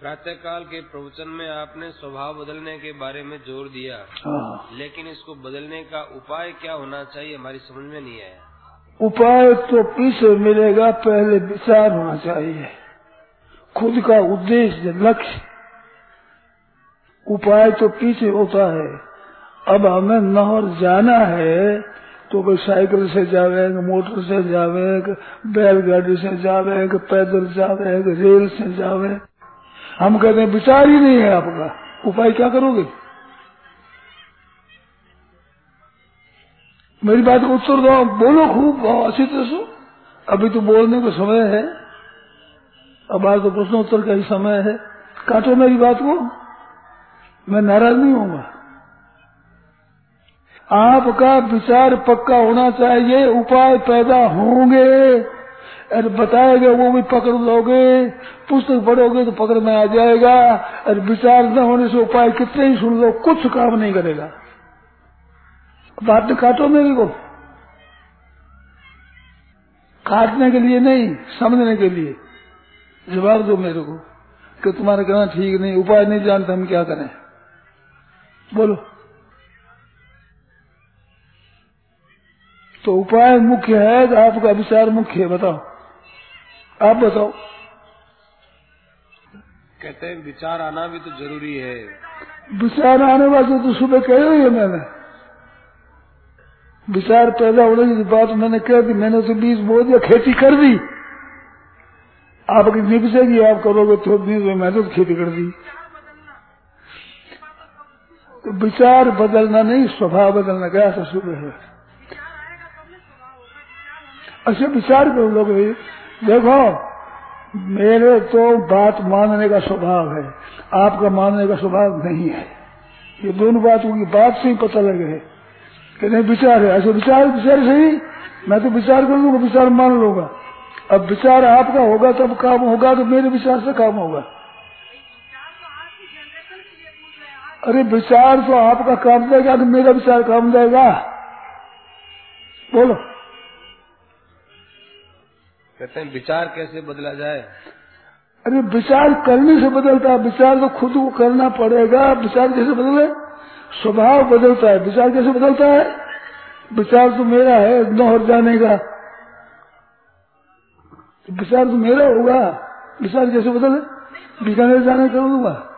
प्रातः काल के प्रवचन में आपने स्वभाव बदलने के बारे में ज़ोर दिया। हाँ। लेकिन इसको बदलने का उपाय क्या होना चाहिए हमारी समझ में नहीं आया। उपाय तो पीछे मिलेगा पहले विचार होना चाहिए। खुद का उद्देश्य लक्ष्य। उपाय तो पीछे होता है। अब हमें नहर जाना है तो कोई साइकिल से जावेंगे मोटर से जावेंगे बैलगाड़ी से जावेंगे पैदल जावेंगे रेल से जावे हम कहते हैं, विचार ही नहीं है आपका। उपाय क्या करोगे? मेरी बात को उत्तर दो बोलो खूब अच्छी तरह से। अभी तो बोलने का समय है। अब आज तो प्रश्नोत्तर का ही समय है। काटो मेरी बात को। मैं नाराज़ नहीं होऊँगा। आपका विचार पक्का होना चाहिए, उपाय पैदा होंगे। अरे बताएगा, वो भी पकड़ लोगे। पुस्तक पढ़ोगे तो पकड़ में आ जाएगा। अरे विचार न होने से उपाय कितने ही सुन लो, कुछ काम नहीं करेगा। बात तो काटो मेरे को। काटने के लिए नहीं, समझने के लिए। जवाब दो मेरे को, कि तुम्हारा कहना ठीक नहीं, उपाय नहीं जानते हम क्या करें। बोलो। तो उपाय मुख्य है तो आपका विचार मुख्य है बताओ। आप बताओ। कहते हैं विचार आना भी तो ज़रूरी है। विचार आने वाले तो सुबह कह ही है मैंने। विचार पैदा होने की बात मैंने कह दी मैंने तो बीज बो दिया खेती कर दी। आपकी निपसेगी आप करोगे तो बीज में मैंने तो खेती कर दी। तो विचार बदलना नहीं स्वभाव बदलना क्या ऐसा सुबह है? अच्छा विचार कर लोग देखो, मेरे तो बात मानने का स्वभाव है। आपका मानने का स्वभाव नहीं है। ये दोनों बातों की बात से ही पता लगे है। कि नहीं, विचार है। ऐसे विचार विचार से ही मैं तो विचार कर लूँगा, विचार मान लूँगा। अब विचार आपका होगा, तब काम होगा तो मेरे विचार से काम होगा। अरे, विचार तो आपका काम जाएगा तो मेरा विचार काम जाएगा। बोलो। कहते हैं, विचार कैसे बदला जाए? अरे, विचार करने से बदलता है। विचार तो खुद को करना पड़ेगा। विचार कैसे बदले? स्वभाव बदलता है। विचार कैसे बदलता है? विचार तो मेरा है नौहर जाने का। विचार तो मेरा होगा। विचार कैसे बदले? बीकानेर जाने कर दूँगा